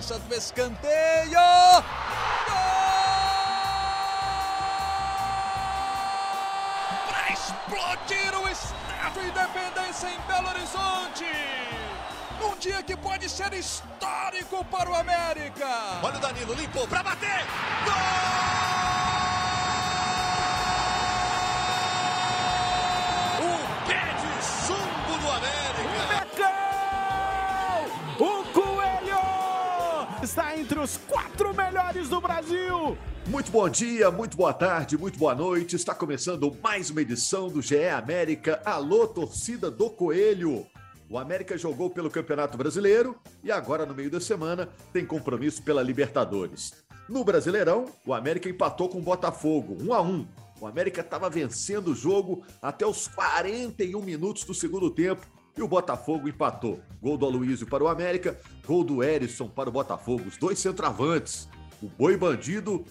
cobrança do escanteio. Para explodir o Estádio Independência em Belo Horizonte. Um dia que pode ser histórico para o América. Olha o Danilo, limpou para bater. Gol! Entre os quatro melhores do Brasil. Muito bom dia, muito boa tarde, muito boa noite. Está começando mais uma edição do GE América. Alô, torcida do Coelho. O América jogou pelo Campeonato Brasileiro e agora, no meio da semana, tem compromisso pela Libertadores. No Brasileirão, o América empatou com o Botafogo, 1 a 1. O América estava vencendo o jogo até os 41 minutos do segundo tempo e o Botafogo empatou. Gol do Aloysio para o América, gol do Erisson para o Botafogo, os dois centroavantes. O Boi Bandido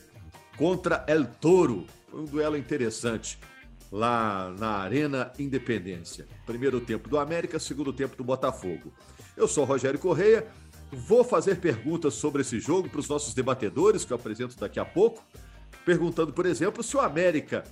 contra El Toro. Foi um duelo interessante lá na Arena Independência. Primeiro tempo do América, segundo tempo do Botafogo. Eu sou Rogério Correia, vou fazer perguntas sobre esse jogo para os nossos debatedores, que eu apresento daqui a pouco, perguntando, por exemplo, se o América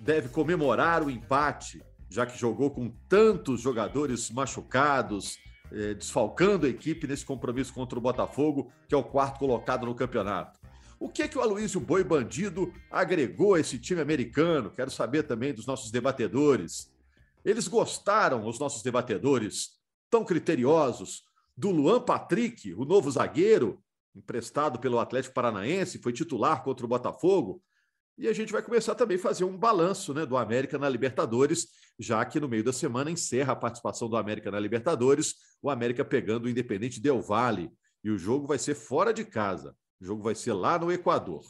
deve comemorar o empate, já que jogou com tantos jogadores machucados, eh, desfalcando a equipe nesse compromisso contra o Botafogo, que é o quarto colocado no campeonato. O que é que o Aloysio Boi Bandido agregou a esse time americano? Quero saber também dos nossos debatedores. Eles gostaram, os nossos debatedores, tão criteriosos, do Luan Patrick, o novo zagueiro, emprestado pelo Atlético Paranaense, foi titular contra o Botafogo. E a gente vai começar também a fazer um balanço né, do América na Libertadores, já que no meio da semana encerra a participação do América na Libertadores, o América pegando o Independente Del Valle. E o jogo vai ser fora de casa. O jogo vai ser lá no Equador.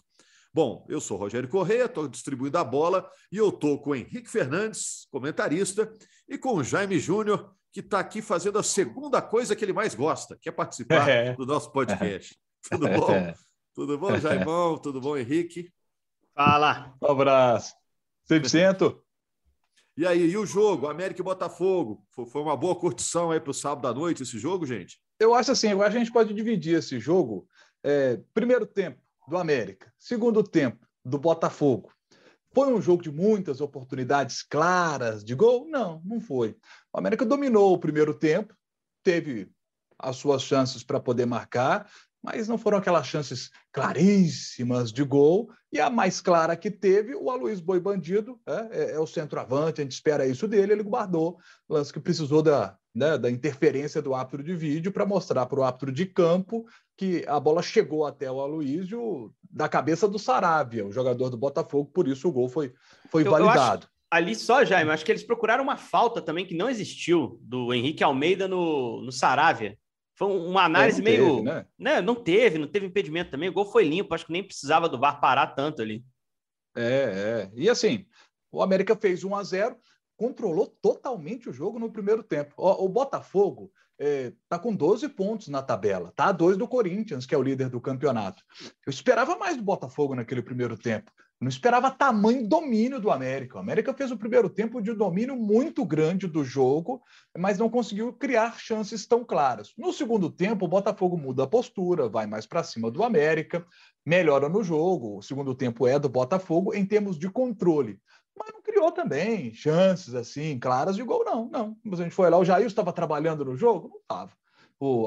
Bom, eu sou Rogério Correia, estou distribuindo a bola e eu estou com o Henrique Fernandes, comentarista, e com o Jaime Júnior, que está aqui fazendo a segunda coisa que ele mais gosta, que é participar é. do nosso podcast. Tudo bom? Tudo bom, Jaimão? Tudo bom, Henrique? Fala. Um abraço. 100%. E aí, e o jogo? América e Botafogo? Foi uma boa curtição aí para o sábado à noite esse jogo, gente? Eu acho assim, a gente pode dividir esse jogo. É, primeiro tempo do América, segundo tempo do Botafogo. Foi um jogo de muitas oportunidades claras de gol? Não, não foi. O América dominou o primeiro tempo, teve as suas chances para poder marcar, mas não foram aquelas chances claríssimas de gol. E a mais clara que teve, o Aloysio Boi Bandido, é, é, o centroavante, a gente espera isso dele, ele guardou, lance que precisou da, né, da interferência do árbitro de vídeo para mostrar para o árbitro de campo que a bola chegou até o Aloysio da cabeça do Saravia, o jogador do Botafogo, por isso o gol foi, foi eu, validado. Eu ali só, Jaime, acho que eles procuraram uma falta também que não existiu do Henrique Almeida no, no Saravia. Foi uma análise é, meio. Teve, né? né? Não teve, não teve impedimento também. O gol foi limpo, acho que nem precisava do VAR parar tanto ali. É, é. E assim, o América fez 1 a 0 controlou totalmente o jogo no primeiro tempo. O, o Botafogo está é, com 12 pontos na tabela, tá a dois do Corinthians, que é o líder do campeonato. Eu esperava mais do Botafogo naquele primeiro tempo. Não esperava tamanho domínio do América. O América fez o primeiro tempo de domínio muito grande do jogo, mas não conseguiu criar chances tão claras. No segundo tempo, o Botafogo muda a postura, vai mais para cima do América, melhora no jogo. O segundo tempo é do Botafogo em termos de controle. Mas não criou também chances assim claras de gol, não. Não. Mas a gente foi lá, o Jair estava trabalhando no jogo? Não estava.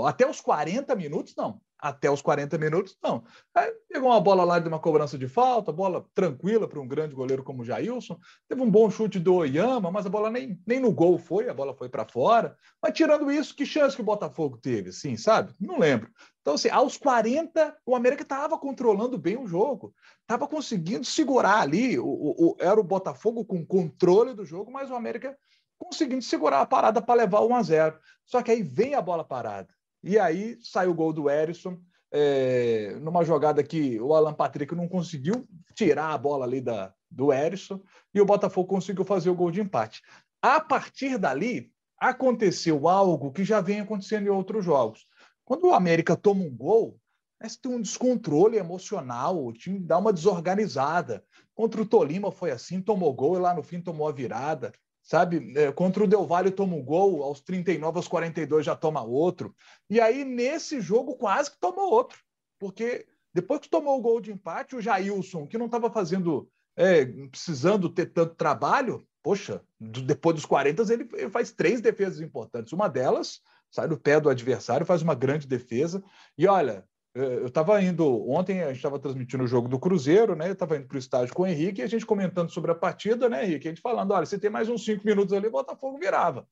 Até os 40 minutos, não até os 40 minutos, não. Aí pegou uma bola lá de uma cobrança de falta, bola tranquila para um grande goleiro como o Jailson. Teve um bom chute do Oyama, mas a bola nem, nem no gol foi, a bola foi para fora. Mas tirando isso, que chance que o Botafogo teve, sim, sabe? Não lembro. Então, assim, aos 40, o América estava controlando bem o jogo, estava conseguindo segurar ali. O, o, era o Botafogo com controle do jogo, mas o América conseguindo segurar a parada para levar 1 a 0. Só que aí vem a bola parada. E aí sai o gol do Erisson, é, numa jogada que o Alan Patrick não conseguiu tirar a bola ali da, do Erisson, e o Botafogo conseguiu fazer o gol de empate. A partir dali, aconteceu algo que já vem acontecendo em outros jogos. Quando o América toma um gol, parece tem um descontrole emocional, o time dá uma desorganizada. Contra o Tolima foi assim, tomou gol e lá no fim tomou a virada sabe? É, contra o Del Valle toma um gol, aos 39, aos 42 já toma outro. E aí, nesse jogo, quase que toma outro. porque depois que tomou o gol de empate, o Jailson, que não estava fazendo, é, precisando ter tanto trabalho, poxa, depois dos 40 ele, ele faz três defesas importantes. Uma delas sai do pé do adversário, faz uma grande defesa. E olha, eu estava indo ontem, a gente estava transmitindo o jogo do Cruzeiro, né? Eu estava indo para o estádio com o Henrique e a gente comentando sobre a partida, né, Henrique? A gente falando: olha, se tem mais uns cinco minutos ali, o Botafogo virava.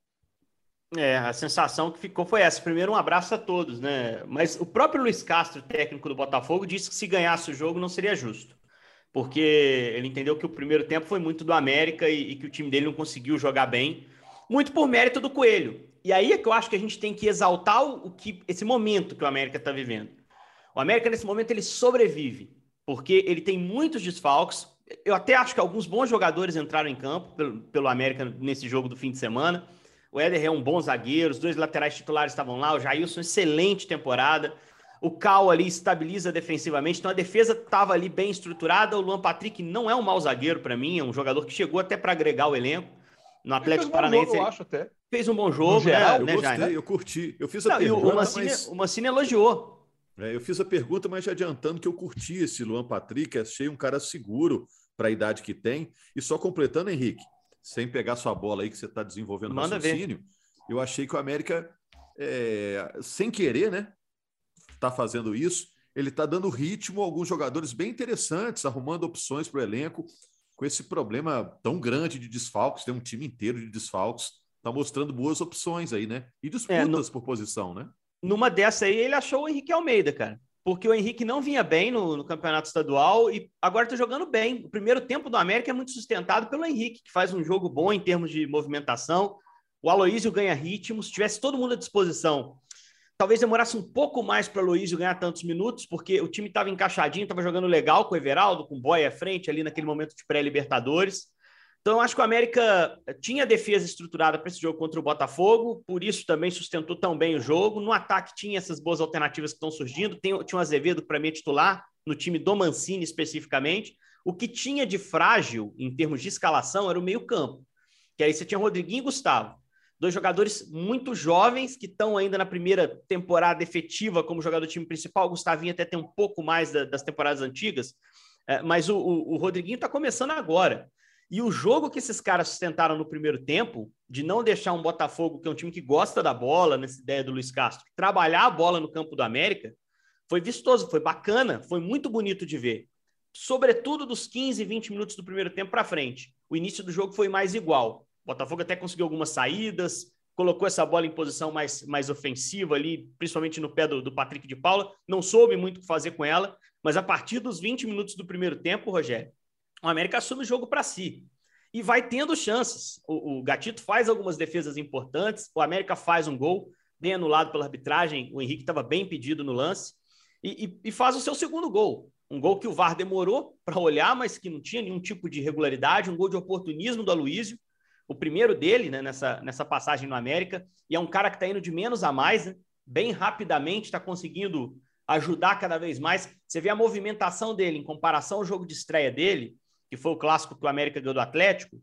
É, a sensação que ficou foi essa. Primeiro, um abraço a todos, né? Mas o próprio Luiz Castro, técnico do Botafogo, disse que se ganhasse o jogo não seria justo. Porque ele entendeu que o primeiro tempo foi muito do América e, e que o time dele não conseguiu jogar bem, muito por mérito do Coelho. E aí é que eu acho que a gente tem que exaltar o que esse momento que o América está vivendo. O América, nesse momento, ele sobrevive, porque ele tem muitos desfalques. Eu até acho que alguns bons jogadores entraram em campo pelo, pelo América nesse jogo do fim de semana. O Éder é um bom zagueiro, os dois laterais titulares estavam lá, o Jailson, excelente temporada. O Cal ali estabiliza defensivamente, então a defesa estava ali bem estruturada. O Luan Patrick não é um mau zagueiro para mim, é um jogador que chegou até para agregar o elenco. No Atlético Paranaense. Jogo, eu acho até. Fez um bom jogo, geral, né, eu gostei, né? eu curti. Eu fiz a não, pergunta, o Mancini, mas... o Mancini elogiou. É, eu fiz a pergunta, mas já adiantando que eu curti esse Luan Patrick, achei um cara seguro para a idade que tem. E só completando, Henrique, sem pegar sua bola aí que você está desenvolvendo Manda raciocínio, ver. eu achei que o América, é, sem querer, né, está fazendo isso. Ele está dando ritmo a alguns jogadores bem interessantes, arrumando opções para o elenco, com esse problema tão grande de desfalques, tem um time inteiro de desfalques, está mostrando boas opções aí, né? E disputas é, no... por posição, né? Numa dessa aí, ele achou o Henrique Almeida, cara porque o Henrique não vinha bem no, no campeonato estadual e agora está jogando bem. O primeiro tempo do América é muito sustentado pelo Henrique, que faz um jogo bom em termos de movimentação. O Aloísio ganha ritmo. Se tivesse todo mundo à disposição, talvez demorasse um pouco mais para o Aloísio ganhar tantos minutos, porque o time estava encaixadinho, estava jogando legal com o Everaldo, com o Boy à frente ali naquele momento de pré-Libertadores. Então, acho que o América tinha defesa estruturada para esse jogo contra o Botafogo, por isso também sustentou tão bem o jogo. No ataque, tinha essas boas alternativas que estão surgindo. Tem, tinha o Azevedo, para mim, é titular, no time do Mancini especificamente. O que tinha de frágil, em termos de escalação, era o meio-campo. Que aí você tinha Rodriguinho e Gustavo. Dois jogadores muito jovens que estão ainda na primeira temporada efetiva como jogador do time principal. O Gustavinho até tem um pouco mais da, das temporadas antigas, é, mas o, o, o Rodriguinho está começando agora. E o jogo que esses caras sustentaram no primeiro tempo, de não deixar um Botafogo, que é um time que gosta da bola, nessa ideia do Luiz Castro, trabalhar a bola no campo do América, foi vistoso, foi bacana, foi muito bonito de ver. Sobretudo dos 15, 20 minutos do primeiro tempo para frente. O início do jogo foi mais igual. O Botafogo até conseguiu algumas saídas, colocou essa bola em posição mais, mais ofensiva ali, principalmente no pé do, do Patrick de Paula. Não soube muito o que fazer com ela, mas a partir dos 20 minutos do primeiro tempo, Rogério, o América assume o jogo para si. E vai tendo chances. O, o, Gatito faz algumas defesas importantes, o América faz um gol, bem anulado pela arbitragem, o Henrique estava bem pedido no lance, e, e, e, faz o seu segundo gol. Um gol que o VAR demorou para olhar, mas que não tinha nenhum tipo de regularidade, um gol de oportunismo do Aloísio, o primeiro dele né, nessa, nessa passagem no América, e é um cara que está indo de menos a mais, né, bem rapidamente, está conseguindo ajudar cada vez mais. Você vê a movimentação dele em comparação ao jogo de estreia dele, que foi o clássico que o América ganhou do Atlético,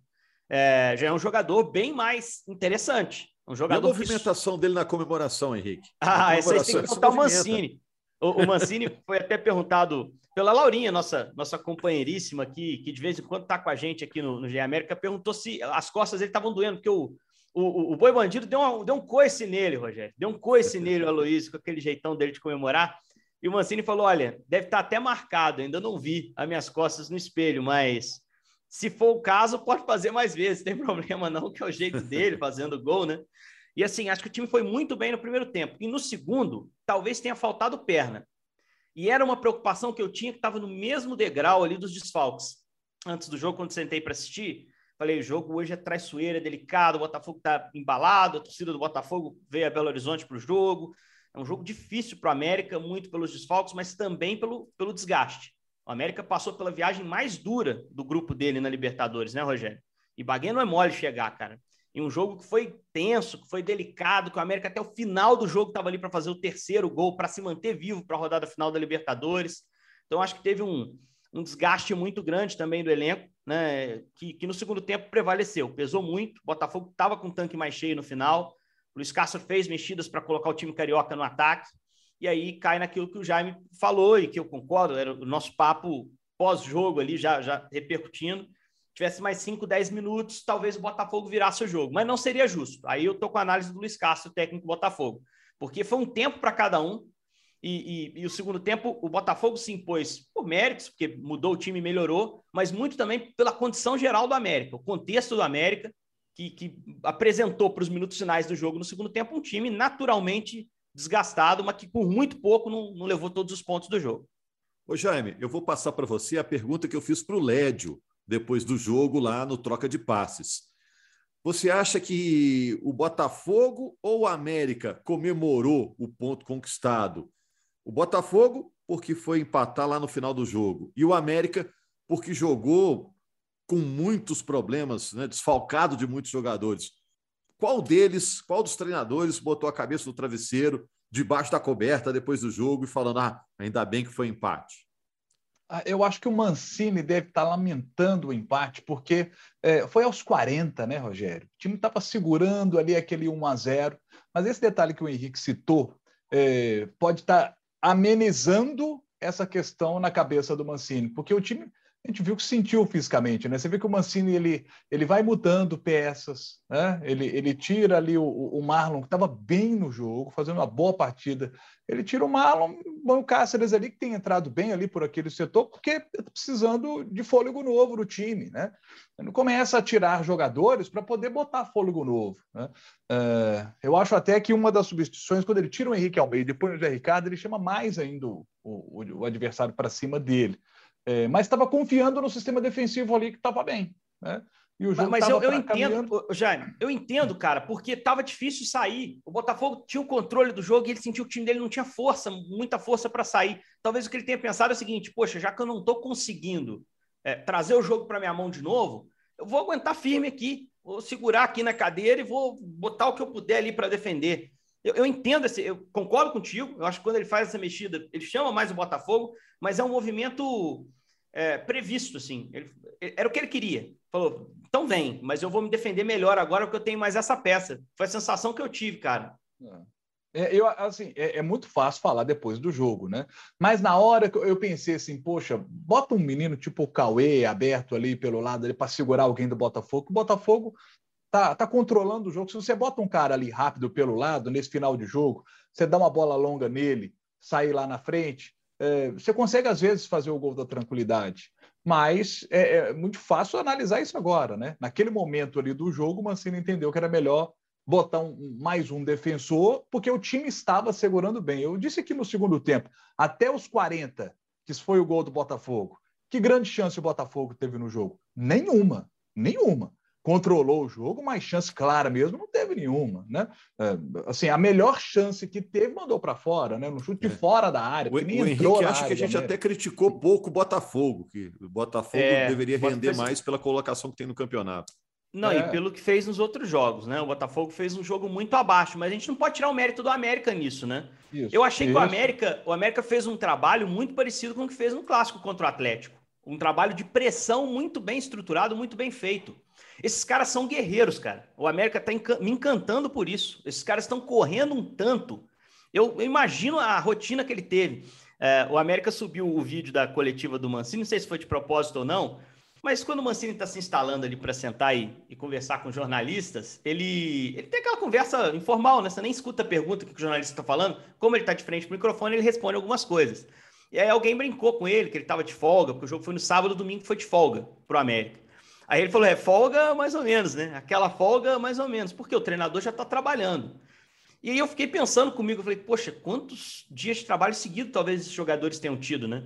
é, já é um jogador bem mais interessante. Um jogador e a movimentação que... dele na comemoração, Henrique? Ah, essa aí tem que contar o Mancini. O, o Mancini foi até perguntado pela Laurinha, nossa, nossa companheiríssima aqui, que de vez em quando está com a gente aqui no, no G América, perguntou se as costas dele estavam doendo, porque o, o, o Boi Bandido deu, uma, deu um coice nele, Rogério. Deu um coice nele, o Aloysio, com aquele jeitão dele de comemorar. E o Mancini falou: olha, deve estar até marcado, ainda não vi as minhas costas no espelho, mas se for o caso, pode fazer mais vezes, tem problema não, que é o jeito dele fazendo gol, né? E assim, acho que o time foi muito bem no primeiro tempo. E no segundo, talvez tenha faltado perna. E era uma preocupação que eu tinha que estava no mesmo degrau ali dos desfalques. Antes do jogo, quando sentei para assistir, falei: o jogo hoje é traiçoeiro, é delicado, o Botafogo está embalado, a torcida do Botafogo veio a Belo Horizonte para o jogo. É um jogo difícil para o América, muito pelos desfalques, mas também pelo, pelo desgaste. O América passou pela viagem mais dura do grupo dele na Libertadores, né, Rogério? E Baguinha não é mole chegar, cara. Em um jogo que foi tenso, que foi delicado, que o América até o final do jogo estava ali para fazer o terceiro gol, para se manter vivo para a rodada final da Libertadores. Então, acho que teve um, um desgaste muito grande também do elenco, né? Que, que no segundo tempo prevaleceu, pesou muito. O Botafogo estava com o tanque mais cheio no final. Luiz Castro fez mexidas para colocar o time carioca no ataque. e aí cai naquilo que o Jaime falou e que eu concordo, era o nosso papo pós-jogo ali, já, já repercutindo. Tivesse mais 5, 10 minutos, talvez o Botafogo virasse o jogo, mas não seria justo. Aí eu tô com a análise do Luiz Castro, técnico do Botafogo, porque foi um tempo para cada um, e, e, e, o segundo tempo, o Botafogo se impôs por méritos, porque mudou o time melhorou, mas muito também pela condição geral do América, o contexto do América, que, que apresentou para os minutos finais do jogo no segundo tempo um time naturalmente desgastado, mas que por muito pouco não, não levou todos os pontos do jogo. Ô Jaime, eu vou passar para você a pergunta que eu fiz para o Lédio depois do jogo lá no troca de passes. Você acha que o Botafogo ou o América comemorou o ponto conquistado o Botafogo, porque foi empatar lá no final do jogo. E o América, porque jogou com muitos problemas, né, desfalcado de muitos jogadores. Qual deles, qual dos treinadores botou a cabeça no travesseiro, debaixo da coberta depois do jogo e falando: ah, ainda bem que foi empate? Ah, eu acho que o Mancini deve estar lamentando o empate, porque é, foi aos 40, né, Rogério? O time estava segurando ali aquele 1 a 0 mas esse detalhe que o Henrique citou é, pode estar amenizando essa questão na cabeça do Mancini, porque o time a gente viu que sentiu fisicamente, né? Você vê que o Mancini ele, ele vai mudando peças, né? Ele, ele tira ali o, o Marlon, que estava bem no jogo, fazendo uma boa partida. Ele tira o Marlon, o Cáceres ali, que tem entrado bem ali por aquele setor, porque está precisando de fôlego novo no time, né? Ele começa a tirar jogadores para poder botar fôlego novo. Né? Uh, eu acho até que uma das substituições, quando ele tira o Henrique Almeida e põe o Zé Ricardo, ele chama mais ainda o, o, o adversário para cima dele. É, mas estava confiando no sistema defensivo ali que estava bem. Né? E o jogo mas, eu, eu entendo, Jaime, eu entendo, cara, porque estava difícil sair. O Botafogo tinha o controle do jogo e ele sentiu que o time dele não tinha força, muita força para sair. Talvez o que ele tenha pensado é o seguinte: poxa, já que eu não estou conseguindo é, trazer o jogo para minha mão de novo, eu vou aguentar firme aqui, vou segurar aqui na cadeira e vou botar o que eu puder ali para defender. Eu, eu, entendo, esse, eu concordo contigo. Eu acho que quando ele faz essa mexida, ele chama mais o Botafogo, mas é um movimento é, previsto, assim. Ele, era o que ele queria. Falou, então vem, mas eu vou me defender melhor agora porque eu tenho mais essa peça. Foi a sensação que eu tive, cara. É, eu, assim, é, é, muito fácil falar depois do jogo, né? Mas na hora que eu pensei assim, poxa, bota um menino tipo o Cauê aberto ali pelo lado ali para segurar alguém do Botafogo. O Botafogo tá, tá controlando o jogo. Se você bota um cara ali rápido pelo lado, nesse final de jogo, você dá uma bola longa nele, sair lá na frente, é, você consegue às vezes fazer o gol da tranquilidade. Mas é, é, muito fácil analisar isso agora, né? Naquele momento ali do jogo, o Mancini entendeu que era melhor botar um, mais um defensor, porque o time estava segurando bem. Eu disse aqui no segundo tempo, até os 40, que foi o gol do Botafogo. Que grande chance o Botafogo teve no jogo? Nenhuma, nenhuma controlou o jogo, mas chance clara mesmo não teve nenhuma, né? É, assim, a melhor chance que teve mandou para fora, né? No chute é. fora da área. O, o Henrique acha que a gente até criticou pouco o Botafogo, que o Botafogo é, deveria render mais pela colocação que tem no campeonato. Não, é. e pelo que fez nos outros jogos, né? O Botafogo fez um jogo muito abaixo, mas a gente não pode tirar o mérito do América nisso, né? Isso, Eu achei isso. que o América, o América fez um trabalho muito parecido com o que fez no clássico contra o Atlético. Um trabalho de pressão muito bem estruturado, muito bem feito. Esses caras são guerreiros, cara. O América está me encantando por isso. Esses caras estão correndo um tanto. Eu, eu, imagino a rotina que ele teve. É, o América subiu o vídeo da coletiva do Mancini, não sei se foi de propósito ou não, mas quando o Mancini está se instalando ali para sentar e, e, conversar com jornalistas, ele, ele tem aquela conversa informal, né? Você nem escuta a pergunta que o jornalista está falando. Como ele está de frente para o microfone, ele responde algumas coisas. E aí alguém brincou com ele, que ele estava de folga, porque o jogo foi no sábado, domingo foi de folga para o América. Aí ele falou: é folga mais ou menos, né? Aquela folga mais ou menos, porque o treinador já está trabalhando. E aí eu fiquei pensando comigo, eu falei, poxa, quantos dias de trabalho seguido talvez esses jogadores tenham tido, né?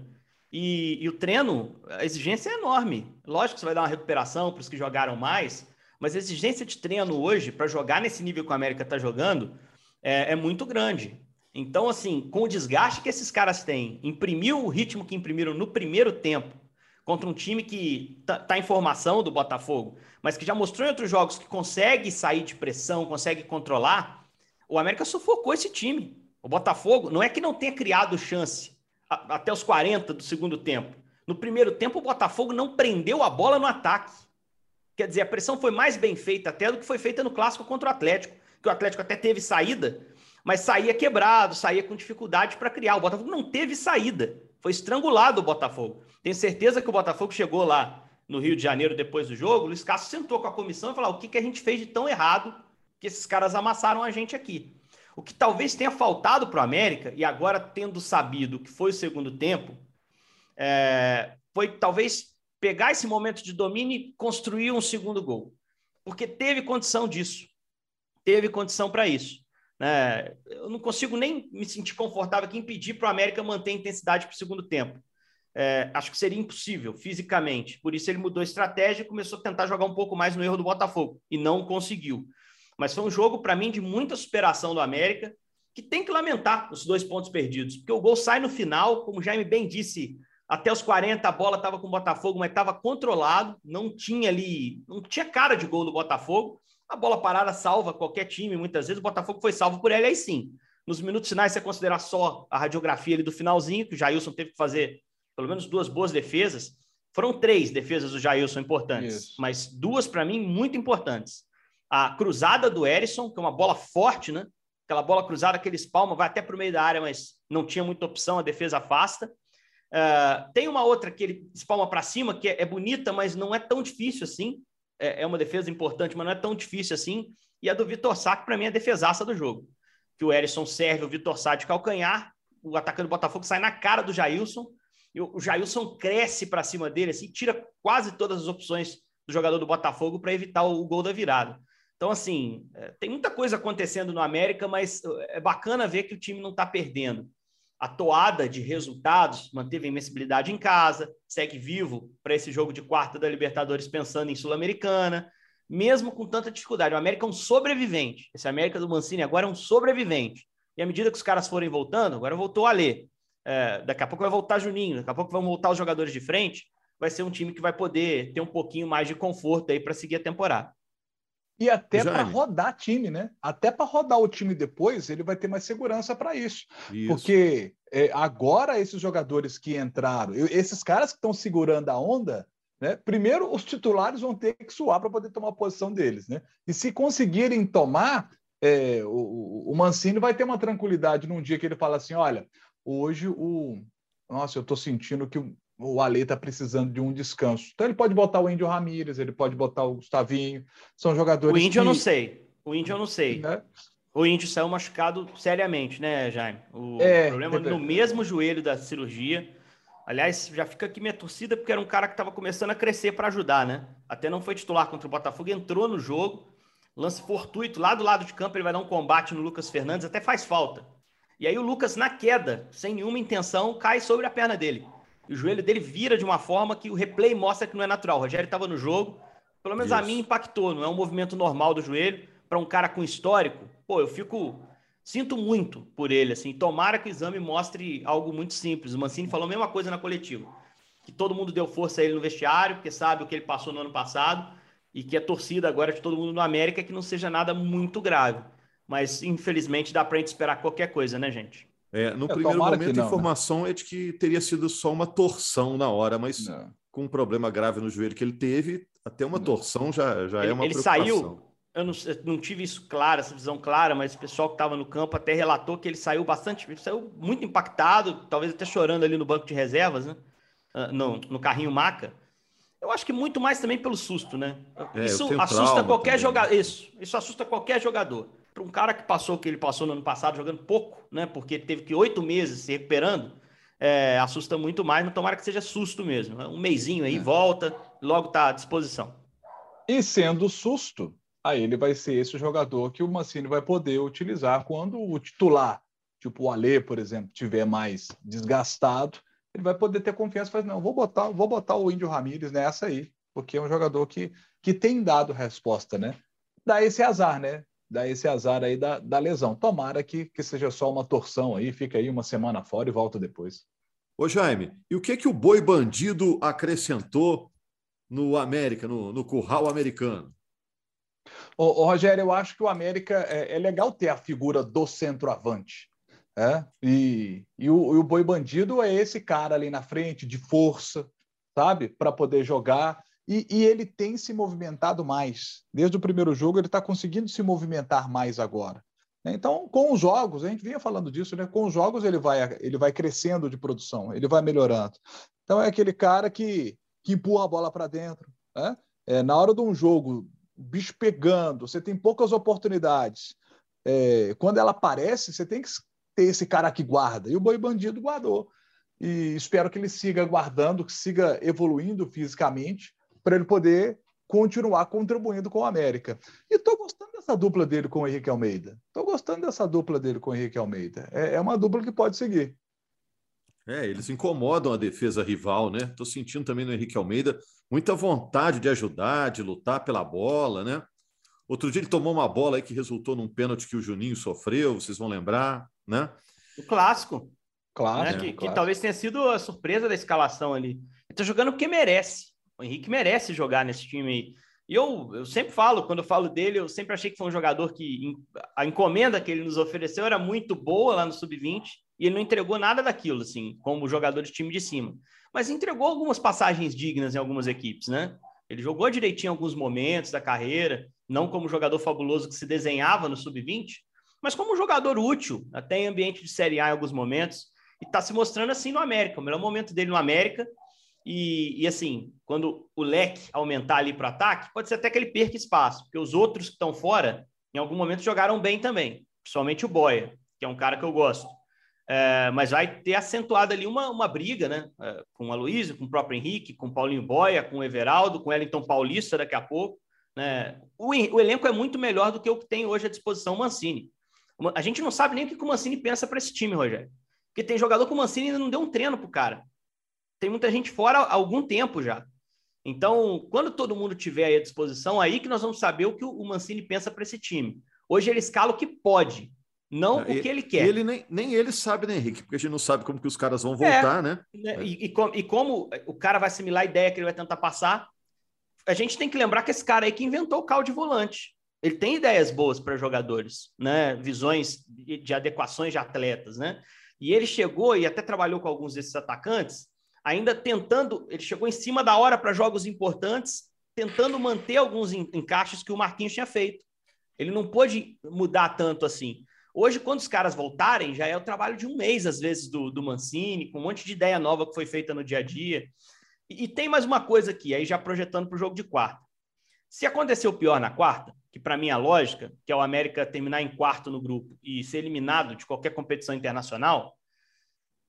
E, e o treino, a exigência é enorme. Lógico que você vai dar uma recuperação para os que jogaram mais, mas a exigência de treino hoje, para jogar nesse nível que o América está jogando, é, é muito grande. Então, assim, com o desgaste que esses caras têm, imprimir o ritmo que imprimiram no primeiro tempo, contra um time que tá, tá, em formação do Botafogo, mas que já mostrou em outros jogos que consegue sair de pressão, consegue controlar, o América sufocou esse time. O Botafogo não é que não tenha criado chance a, até os 40 do segundo tempo. No primeiro tempo, o Botafogo não prendeu a bola no ataque. Quer dizer, a pressão foi mais bem feita até do que foi feita no clássico contra o Atlético, que o Atlético até teve saída, mas saía quebrado, saía com dificuldade para criar. O Botafogo não teve saída, foi estrangulado o Botafogo. Tenho certeza que o Botafogo chegou lá no Rio de Janeiro depois do jogo. O Luiz Castro sentou com a comissão e falou: o que, que a gente fez de tão errado que esses caras amassaram a gente aqui. O que talvez tenha faltado para o América, e agora tendo sabido que foi o segundo tempo, é, foi talvez pegar esse momento de domínio e construir um segundo gol. Porque teve condição disso. Teve condição para isso. Né? Eu não consigo nem me sentir confortável aqui em pedir para o América manter a intensidade para o segundo tempo. É, acho que seria impossível fisicamente. Por isso ele mudou a estratégia e começou a tentar jogar um pouco mais no erro do Botafogo. E não conseguiu. Mas foi um jogo, para mim, de muita superação do América, que tem que lamentar os dois pontos perdidos. Porque o gol sai no final, como o Jaime bem disse, até os 40 a bola estava com o Botafogo, mas estava controlado, não tinha ali, não tinha cara de gol do Botafogo. A bola parada salva qualquer time, muitas vezes o Botafogo foi salvo por ele aí sim. Nos minutos finais, você considerar só a radiografia ali do finalzinho, que o Jailson teve que fazer pelo menos duas boas defesas. Foram três defesas do Jailson importantes, Isso. mas duas para mim muito importantes. A cruzada do Erisson, que é uma bola forte, né? Aquela bola cruzada, aquele espalma, vai até para o meio da área, mas não tinha muita opção, a defesa afasta. Uh, tem uma outra que ele espalma para cima, que é, é, bonita, mas não é tão difícil assim. É, é, uma defesa importante, mas não é tão difícil assim. E a do Vitor Sá, que para mim é a defesaça do jogo. Que o Erisson serve o Vitor Sá de calcanhar, o atacante do Botafogo sai na cara do Jailson, e o, Jailson cresce para cima dele, assim, tira quase todas as opções do jogador do Botafogo para evitar o, gol da virada. Então, assim, é, tem muita coisa acontecendo no América, mas é bacana ver que o time não está perdendo a toada de resultados, manteve a invencibilidade em casa, segue vivo para esse jogo de quarta da Libertadores pensando em Sul-Americana, mesmo com tanta dificuldade. O América é um sobrevivente. Esse América do Mancini agora é um sobrevivente. E à medida que os caras forem voltando, agora voltou a ler. É, daqui a pouco vai voltar Juninho, daqui a pouco vão voltar os jogadores de frente. Vai ser um time que vai poder ter um pouquinho mais de conforto aí para seguir a temporada. E até para rodar time, né? Até para rodar o time depois, ele vai ter mais segurança para isso. isso. Porque é, agora esses jogadores que entraram, esses caras que estão segurando a onda, né? Primeiro, os titulares vão ter que suar para poder tomar a posição deles, né? E se conseguirem tomar, é, o, o Mancini vai ter uma tranquilidade num dia que ele fala assim: olha, hoje o. Nossa, eu estou sentindo que o Ale está precisando de um descanso. Então ele pode botar o Índio Ramírez, ele pode botar o Gustavinho. São jogadores. O Índio que... eu não sei. O Índio eu não sei. Né? O Índio saiu machucado seriamente, né, Jaime? O é, problema no mesmo joelho da cirurgia. Aliás, já fica aqui minha torcida, porque era um cara que estava começando a crescer para ajudar, né? Até não foi titular contra o Botafogo, entrou no jogo, lance fortuito, lá do lado de campo, ele vai dar um combate no Lucas Fernandes, até faz falta. E aí o Lucas, na queda, sem nenhuma intenção, cai sobre a perna dele. E o joelho dele vira de uma forma que o replay mostra que não é natural. O Rogério estava no jogo, pelo menos Isso. a mim impactou, não é um movimento normal do joelho para um cara com histórico. Pô, eu fico sinto muito por ele assim. Tomara que o exame mostre algo muito simples. O Mancini falou a mesma coisa na coletiva, que todo mundo deu força a ele no vestiário, porque sabe o que ele passou no ano passado e que a torcida agora de todo mundo no América é que não seja nada muito grave. Mas infelizmente dá para gente esperar qualquer coisa, né, gente? É, no é, primeiro momento, não, a né? informação né? é de que teria sido só uma torção na hora, mas não. com um problema grave no joelho que ele teve, até uma torção já, já ele, é uma ele saiu, eu não, eu não, tive isso claro, essa visão clara, mas o pessoal que estava no campo até relatou que ele saiu bastante, ele saiu muito impactado, talvez até chorando ali no banco de reservas, né? Ah, no, no carrinho maca. Eu acho que muito mais também pelo susto, né? É, isso assusta qualquer jogador. Isso, isso assusta qualquer jogador para um cara que passou o que ele passou no ano passado jogando pouco, né? Porque teve que oito meses se recuperando, é, assusta muito mais, mas tomara que seja susto mesmo. Um meizinho aí, é. volta, logo está à disposição. E sendo susto, aí ele vai ser esse jogador que o Mancini vai poder utilizar quando o titular, tipo o Alê, por exemplo, tiver mais desgastado, ele vai poder ter confiança e falar, não, vou botar, vou botar o Índio Ramírez nessa aí, porque é um jogador que, que tem dado resposta, né? Dá esse azar, né? Dá esse azar aí da, da lesão. Tomara que, que seja só uma torção aí, fica aí uma semana fora e volta depois. Ô Jaime, e o que que o boi bandido acrescentou no América, no, no curral americano? Ô, ô, Rogério, eu acho que o América é, é legal ter a figura do centroavante. É? E, e, o, e o boi bandido é esse cara ali na frente, de força, sabe? Para poder jogar. E, e, ele tem se movimentado mais. Desde o primeiro jogo, ele está conseguindo se movimentar mais agora. Então, com os jogos, a gente vinha falando disso, né? Com os jogos ele vai, ele vai crescendo de produção, ele vai melhorando. Então é aquele cara que, que empurra a bola para dentro. Né? É, na hora de um jogo, bicho pegando, você tem poucas oportunidades. É, quando ela aparece, você tem que ter esse cara que guarda. E o Boi Bandido guardou. E espero que ele siga guardando, que siga evoluindo fisicamente, para ele poder continuar contribuindo com o América. E estou gostando dessa dupla dele com o Henrique Almeida. Estou gostando dessa dupla dele com o Henrique Almeida. É, é uma dupla que pode seguir. É, eles incomodam a defesa rival, né? Estou sentindo também no Henrique Almeida muita vontade de ajudar, de lutar pela bola, né? Outro dia ele tomou uma bola aí que resultou num pênalti que o Juninho sofreu, vocês vão lembrar, né? O clássico. Claro. Né? É, que, que talvez tenha sido a surpresa da escalação ali. Ele está jogando porque merece. O Henrique merece jogar nesse time aí. E eu, eu sempre falo, quando eu falo dele, eu sempre achei que foi um jogador que a encomenda que ele nos ofereceu era muito boa lá no Sub-20 e ele não entregou nada daquilo, assim, como jogador de time de cima. Mas entregou algumas passagens dignas em algumas equipes, né? Ele jogou direitinho em alguns momentos da carreira, não como jogador fabuloso que se desenhava no Sub-20, mas como jogador útil, até em ambiente de Série A em alguns momentos, e está se mostrando assim no América. O melhor momento dele no América e, e, assim, quando o leque aumentar ali para o ataque, pode ser até que ele perca espaço, porque os outros que estão fora, em algum momento jogaram bem também, principalmente o Boia, que é um cara que eu gosto. É, mas vai ter acentuado ali uma, uma briga, né? É, com o Aloysio, com o próprio Henrique, com o Paulinho Boia, com o Everaldo, com o Wellington Paulista daqui a pouco. Né? O, o elenco é muito melhor do que o que tem hoje à disposição o Mancini. A gente não sabe nem o que o Mancini pensa para esse time, Rogério. Porque tem jogador que o Mancini ainda não deu um treino pro cara tem muita gente fora há algum tempo já. Então, quando todo mundo tiver aí à disposição, aí que nós vamos saber o que o Mancini pensa para esse time. Hoje ele escala o que pode, não, o que ele quer. Ele nem, nem ele sabe, né, Henrique? Porque a gente não sabe como que os caras vão voltar, é, né? né? E, e, com, e, como o cara vai assimilar a ideia que ele vai tentar passar, a gente tem que lembrar que esse cara aí que inventou o caldo de volante. Ele tem ideias boas para jogadores, né? Visões de, de adequações de atletas, né? E ele chegou e até trabalhou com alguns desses atacantes ainda tentando, ele chegou em cima da hora para jogos importantes, tentando manter alguns encaixes que o Marquinhos tinha feito. Ele não pôde mudar tanto assim. Hoje, quando os caras voltarem, já é o trabalho de um mês, às vezes, do, do Mancini, com um monte de ideia nova que foi feita no dia a dia. E, e tem mais uma coisa aqui, aí já projetando para o jogo de quarta. Se acontecer o pior na quarta, que para mim é a lógica, que é o América terminar em quarto no grupo e ser eliminado de qualquer competição internacional,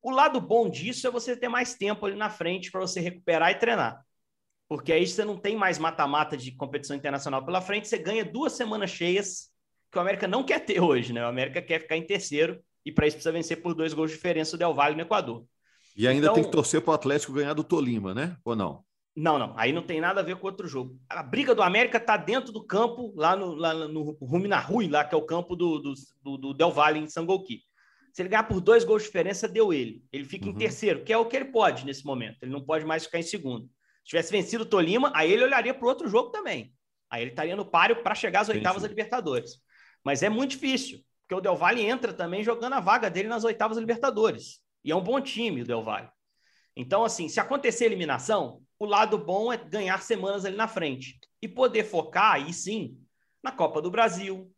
o lado bom disso é você ter mais tempo ali na frente para você recuperar e treinar. Porque aí você não tem mais mata-mata de competição internacional pela frente, você ganha duas semanas cheias, que o América não quer ter hoje, né? O América quer ficar em terceiro e para isso precisa vencer por dois gols de diferença o Del Valle no Equador. E ainda então, tem que torcer para o Atlético ganhar do Tolima, né? Ou não? Não, não. Aí não tem nada a ver com outro jogo. A briga do América está dentro do campo, lá no, lá no Rui, lá que é o campo do, do, do Del Valle em Sangolqui. Se ele ganhar por dois gols de diferença, deu ele. Ele fica uhum. em terceiro, que é o que ele pode nesse momento. Ele não pode mais ficar em segundo. Se tivesse vencido o Tolima, aí ele olharia para o outro jogo também. Aí ele estaria no páreo para chegar às oitavas da Libertadores. Mas é muito difícil, porque o Del Valle entra também jogando a vaga dele nas oitavas da Libertadores. E é um bom time o Del Valle. Então, assim, se acontecer eliminação, o lado bom é ganhar semanas ali na frente e poder focar, aí sim, na Copa do Brasil,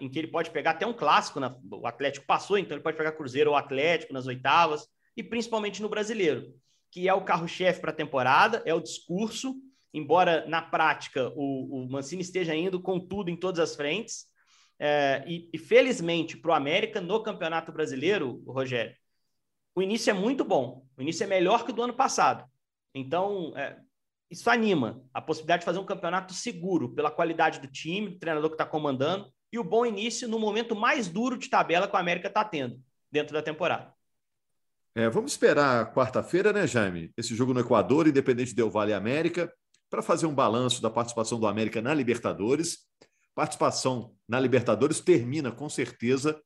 em que ele pode pegar até um clássico, na, o Atlético passou, então ele pode pegar Cruzeiro ou Atlético nas oitavas, e principalmente no brasileiro, que é o carro-chefe para a temporada, é o discurso, embora na prática o, o, Mancini esteja indo com tudo em todas as frentes. Uh, e, e, felizmente para o América no Campeonato Brasileiro, Rogério, o início é muito bom. O início é melhor que o do ano passado. Então, é, isso anima a possibilidade de fazer um campeonato seguro pela qualidade do time, do treinador que está comandando e o bom início no momento mais duro de tabela que o América está tendo dentro da temporada. É, vamos esperar quarta-feira, né, Jaime? Esse jogo no Equador, Independente Del Vale América, para fazer um balanço da participação do América na Libertadores. Participação na Libertadores termina com certeza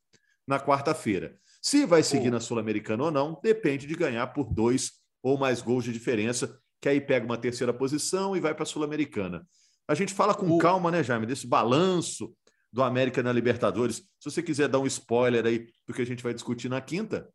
na quarta-feira. Se vai seguir oh. na Sul-Americana ou não, depende de ganhar por dois ou mais gols de diferença que aí pega uma terceira posição e vai para a Sul-Americana. A gente fala com o... calma, né, Jaime, desse balanço do América na Libertadores. Se você quiser dar um spoiler aí do que a gente vai discutir na quinta.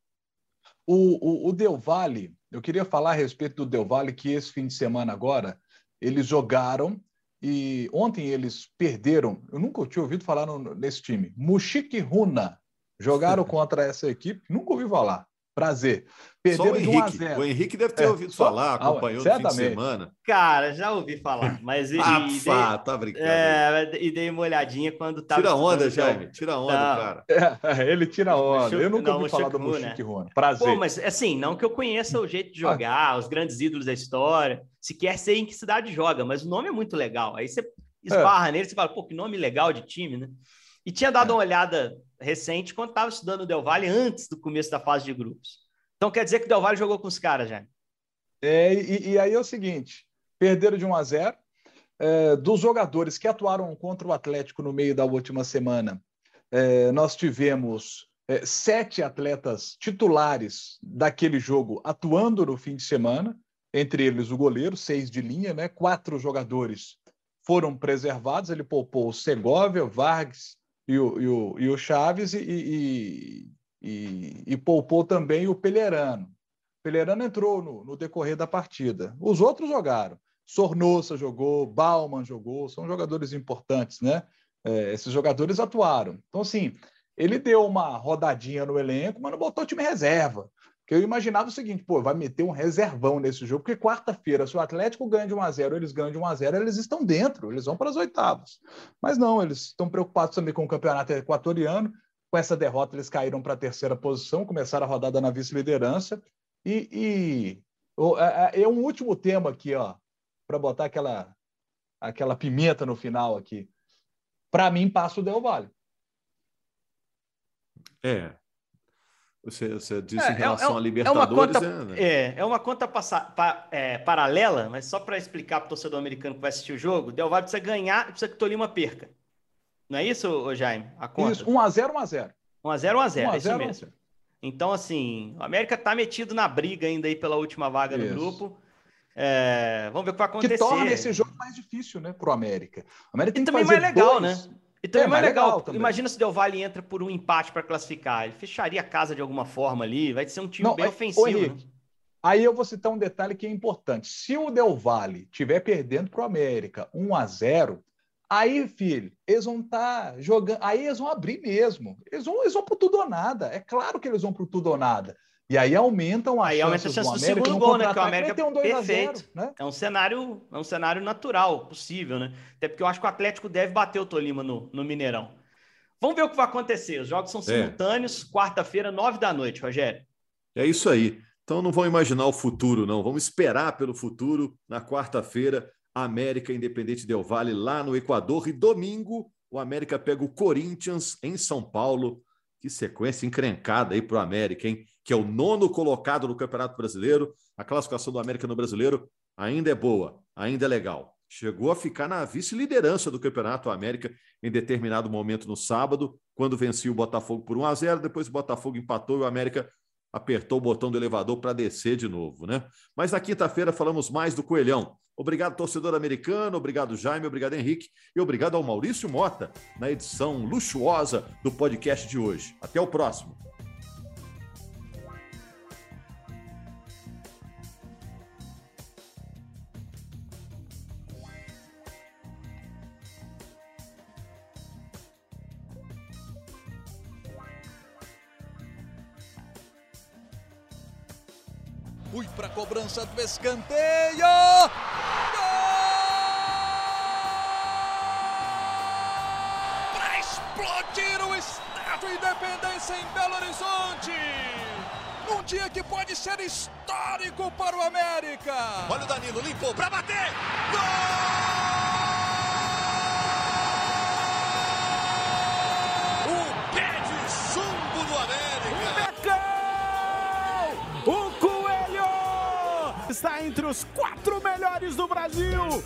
O, o, o Del Valle, eu queria falar a respeito do Del Valle, que esse fim de semana agora, eles jogaram e ontem eles perderam. Eu nunca tinha ouvido falar no, nesse time. Mushiki Runa. Jogaram contra essa equipe, nunca ouvi falar. Prazer. Perderam Só o Henrique. De 1 a 0. O Henrique deve ter é, ouvido só... falar, ah, acompanhou ah, no fim de semana. Cara, já ouvi falar, mas... ah, e, pá, dei, tá brincando. É, e dei uma olhadinha quando tava... Tira onda, Jaime, tira onda, não. cara. É, ele tira onda. Eu nunca não, ouvi falar do Muxique Runa. Prazer. Pô, mas assim, não que eu conheça o jeito de jogar, os grandes ídolos da história, sequer sei em que cidade joga, mas o nome é muito legal. Aí você esbarra é. nele, você fala, pô, que nome legal de time, né? E tinha dado é. uma olhada recente quando estava estudando o Del Valle antes do começo da fase de grupos. Então quer dizer que o Del Valle jogou com os caras já. É, e, e, aí é o seguinte: perderam de 1 a 0. É, dos jogadores que atuaram contra o Atlético no meio da última semana, é, nós tivemos é, sete atletas titulares daquele jogo atuando no fim de semana, entre eles o goleiro, seis de linha, né? quatro jogadores foram preservados. Ele poupou o Segovia, Vargas e o, e o, e o Chaves e, e, e, poupou também o Pelerano. Pelerano entrou no, no decorrer da partida. Os outros jogaram. Sornosa jogou, Bauman jogou, são jogadores importantes, né? É, esses jogadores atuaram. Então, assim, ele deu uma rodadinha no elenco, mas não botou time reserva. Eu imaginava o seguinte, pô, vai meter um reservão nesse jogo, porque quarta-feira, se o Atlético ganha de 1 a 0 eles ganham de 1 a 0 eles estão dentro, eles vão para as oitavas. Mas não, eles estão preocupados também com o campeonato equatoriano, com essa derrota, eles caíram para a terceira posição, começaram a rodada na vice-liderança. E, e é, é, um último tema aqui, ó, para botar aquela, aquela pimenta no final aqui. Para mim, passa o Del Valle. É. Você, você disse é, em relação é, a Libertadores. É uma conta, é, né? é, é uma conta passa, pa, é, paralela, mas só para explicar para o torcedor americano que vai assistir o jogo, o Del Valle precisa ganhar e precisa que o Tolima perca. Não é isso, Jaime? A conta? Isso, 1x0, 1x0. 1x0, 1x0, é isso mesmo. Então, assim, o América tá metido na briga ainda aí pela última vaga isso. do grupo. É, vamos ver o que vai acontecer. Que torna esse jogo mais difícil, né, pro América. O América tem e também mais legal, dois. né? E também é, mais legal. legal Imagina se o Del Valle entra por um empate para classificar. Ele fecharia a casa de alguma forma ali. Vai ser um time Não, bem é, ofensivo. Ô, Henrique, né? Aí eu vou citar um detalhe que é importante. Se o Del Valle estiver perdendo para o América 1 a 0 Aí, filho, eles vão estar tá jogando. Aí eles vão abrir mesmo. Eles vão, eles vão pro tudo ou nada. É claro que eles vão pro tudo ou nada. E aí aumentam a aí aumenta a chance do, do segundo gol, né? Que o América um perfeito. 0, né? É um cenário, é um cenário natural, possível, né? Até porque eu acho que o Atlético deve bater o Tolima no, no Mineirão. Vamos ver o que vai acontecer. Os jogos são é. simultâneos, é. quarta-feira, nove da noite, Rogério. É isso aí. Então não vão imaginar o futuro, não. Vamos esperar pelo futuro na quarta-feira. América Independente Del Vale lá no Equador. E domingo, o América pega o Corinthians em São Paulo. Que sequência encrencada aí para o América, hein? Que é o nono colocado no Campeonato Brasileiro. A classificação do América no Brasileiro ainda é boa, ainda é legal. Chegou a ficar na vice-liderança do Campeonato América em determinado momento no sábado, quando vencia o Botafogo por 1 a 0 Depois o Botafogo empatou e o América apertou o botão do elevador para descer de novo, né? Mas na quinta-feira falamos mais do Coelhão. Obrigado, torcedor americano, obrigado, Jaime, obrigado, Henrique, e obrigado ao Maurício Mota na edição luxuosa do podcast de hoje. Até o próximo. Fui para a cobrança do escanteio. Gol! Para explodir o Estádio Independência em Belo Horizonte. Num dia que pode ser histórico para o América. Olha o Danilo, limpou para bater. Gol! Está entre os quatro melhores do Brasil.